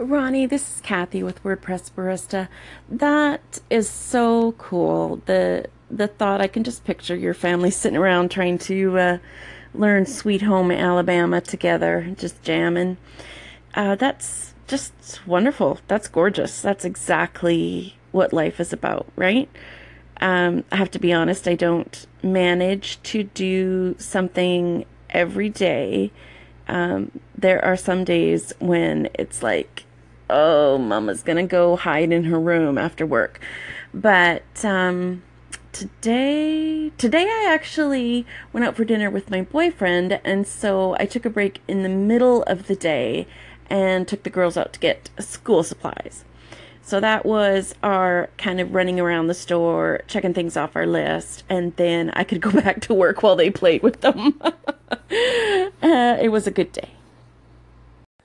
Ronnie, this is Kathy with WordPress Barista. That is so cool. The the thought I can just picture your family sitting around trying to uh, learn Sweet Home Alabama together, just jamming. Uh, that's just wonderful. That's gorgeous. That's exactly what life is about, right? Um, I have to be honest, I don't manage to do something every day. Um, there are some days when it's like oh, mama's gonna go hide in her room after work. But um, today, today I actually went out for dinner with my boyfriend, and so I took a break in the middle of the day and took the girls out to get school supplies. So that was our kind of running around the store, checking things off our list, and then I could go back to work while they played with them. uh, it was a good day.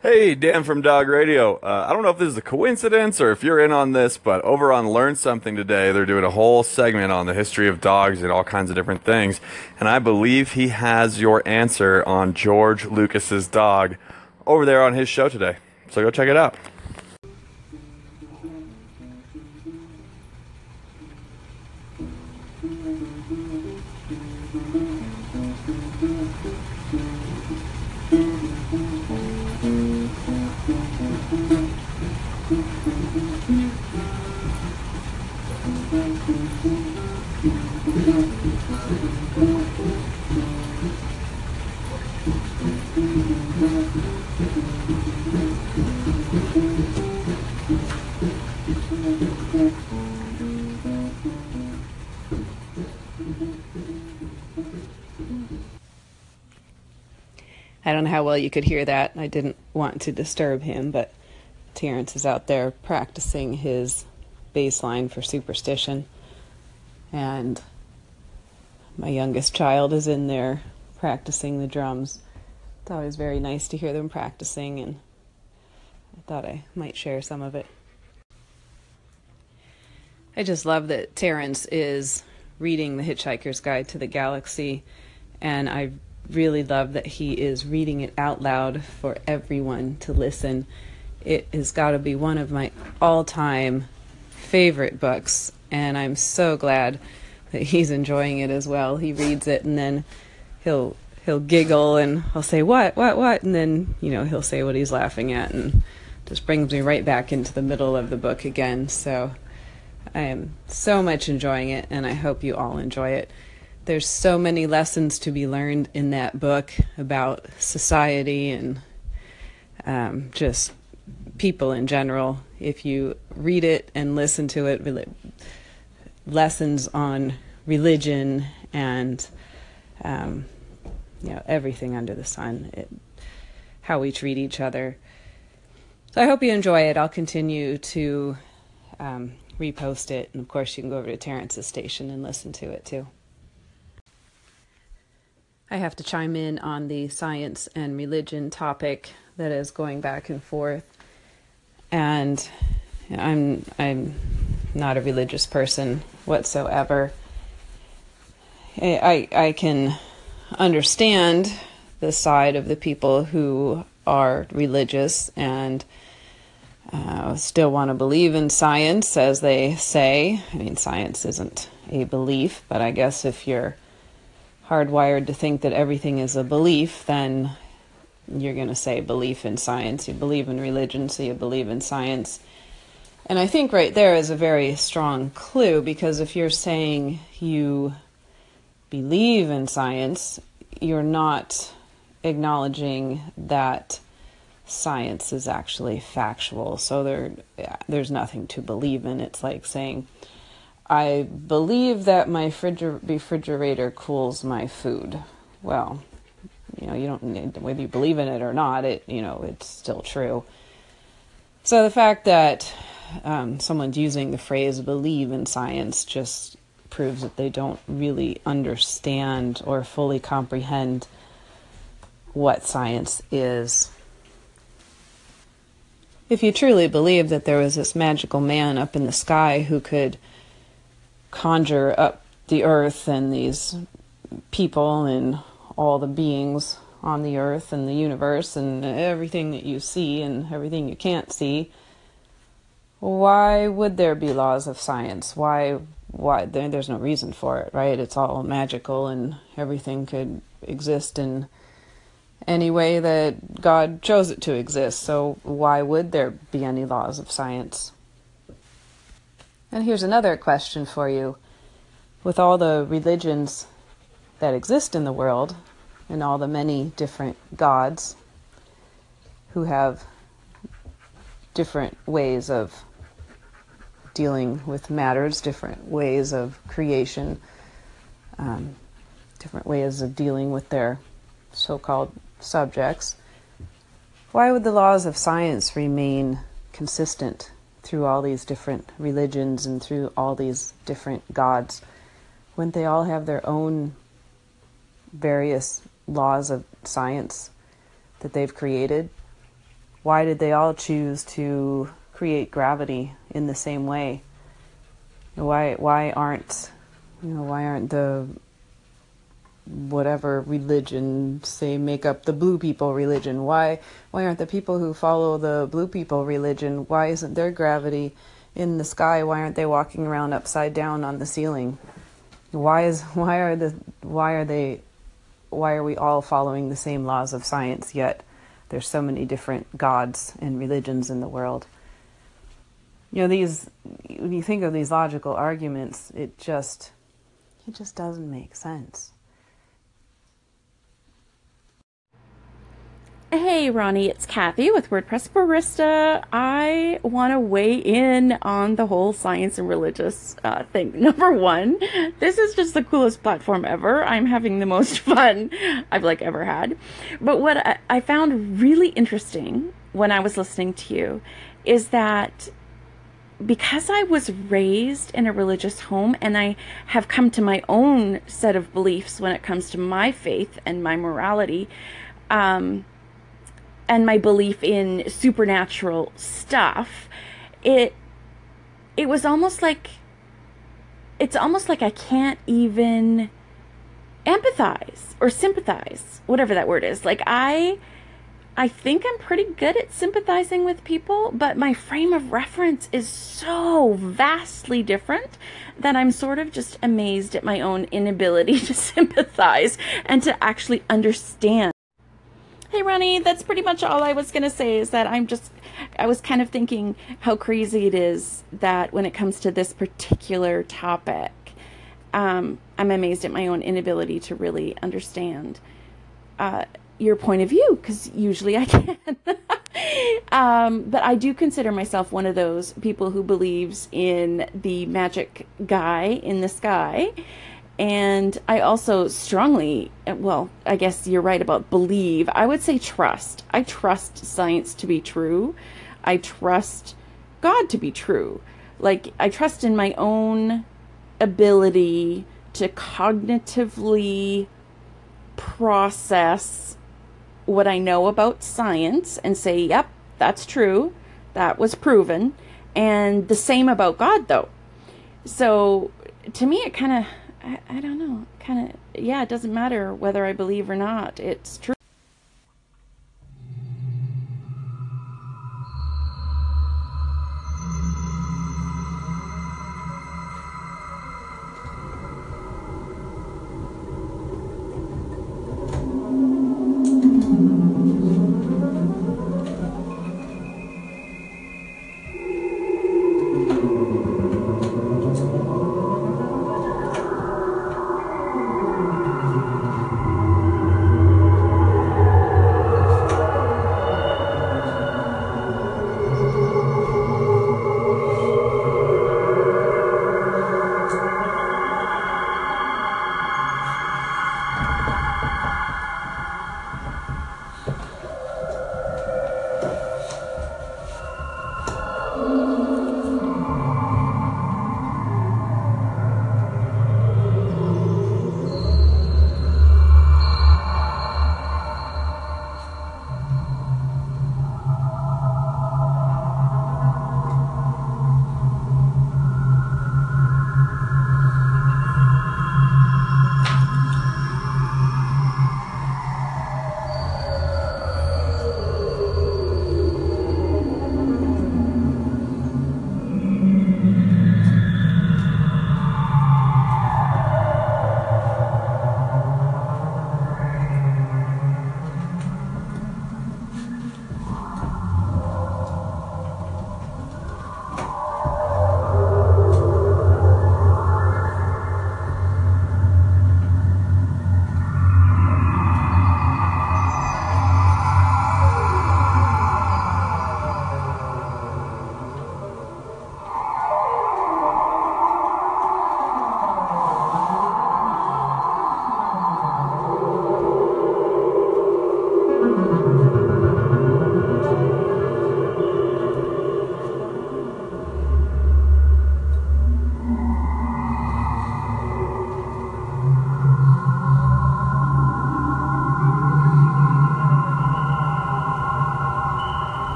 Hey, Dan from Dog Radio. Uh, I don't know if this is a coincidence or if you're in on this, but over on Learn Something today, they're doing a whole segment on the history of dogs and all kinds of different things. And I believe he has your answer on George Lucas's dog over there on his show today. So go check it out. I don't know how well you could hear that. I didn't want to disturb him, but Terrence is out there practicing his bass line for superstition. And my youngest child is in there practicing the drums. It's always very nice to hear them practicing, and I thought I might share some of it. I just love that Terrence is reading The Hitchhiker's Guide to the Galaxy, and I really love that he is reading it out loud for everyone to listen. It has got to be one of my all time favorite books, and I'm so glad that he's enjoying it as well. He reads it and then he'll he'll giggle and I'll say what what what and then you know he'll say what he's laughing at and just brings me right back into the middle of the book again. So I am so much enjoying it and I hope you all enjoy it there's so many lessons to be learned in that book about society and um, just people in general. If you read it and listen to it, lessons on religion and um, you know everything under the sun, it, how we treat each other. So I hope you enjoy it. I'll continue to um, repost it, and of course you can go over to Terrence's station and listen to it too. I have to chime in on the science and religion topic that is going back and forth. And I'm I'm not a religious person whatsoever. I I can understand the side of the people who are religious and uh, still want to believe in science, as they say. I mean, science isn't a belief, but I guess if you're hardwired to think that everything is a belief, then you're going to say belief in science. You believe in religion, so you believe in science. And I think right there is a very strong clue because if you're saying you believe in science, you're not acknowledging that science is actually factual. So there, there's nothing to believe in. It's like saying, I believe that my refrigerator cools my food. Well, you know, you don't need, whether you believe in it or not. It you know, it's still true. So the fact that um, someone's using the phrase "believe in science" just proves that they don't really understand or fully comprehend what science is. If you truly believe that there was this magical man up in the sky who could conjure up the earth and these people and all the beings on the earth and the universe and everything that you see and everything you can't see, why would there be laws of science? Why why there, there's no reason for it, right? It's all magical and everything could exist in any way that God chose it to exist. So why would there be any laws of science? And here's another question for you. With all the religions that exist in the world and all the many different gods who have different ways of dealing with matters, different ways of creation, um, different ways of dealing with their so called subjects. Why would the laws of science remain consistent through all these different religions and through all these different gods? Wouldn't they all have their own various laws of science that they've created? Why did they all choose to create gravity in the same way? Why why aren't you know why aren't the whatever religion say make up the blue people religion? Why why aren't the people who follow the blue people religion why isn't there gravity in the sky? Why aren't they walking around upside down on the ceiling? Why is why are the why are they why are we all following the same laws of science yet there's so many different gods and religions in the world you know these when you think of these logical arguments it just it just doesn't make sense Hey Ronnie, it's Kathy with WordPress Barista. I want to weigh in on the whole science and religious uh, thing. Number one, this is just the coolest platform ever. I'm having the most fun I've like ever had. But what I, I found really interesting when I was listening to you is that because I was raised in a religious home and I have come to my own set of beliefs when it comes to my faith and my morality, um, and my belief in supernatural stuff, it it was almost like it's almost like I can't even empathize or sympathize, whatever that word is. Like I I think I'm pretty good at sympathizing with people, but my frame of reference is so vastly different that I'm sort of just amazed at my own inability to sympathize and to actually understand. Hey, Ronnie, that's pretty much all I was going to say is that I'm just, I was kind of thinking how crazy it is that when it comes to this particular topic, um, I'm amazed at my own inability to really understand. Uh, your point of view because usually I can. um, but I do consider myself one of those people who believes in the magic guy in the sky. And I also strongly, well, I guess you're right about believe. I would say trust. I trust science to be true. I trust God to be true. Like, I trust in my own ability to cognitively process what I know about science and say, yep, that's true. That was proven. And the same about God, though. So to me, it kind of, I, I don't know, kind of, yeah, it doesn't matter whether I believe or not. It's true.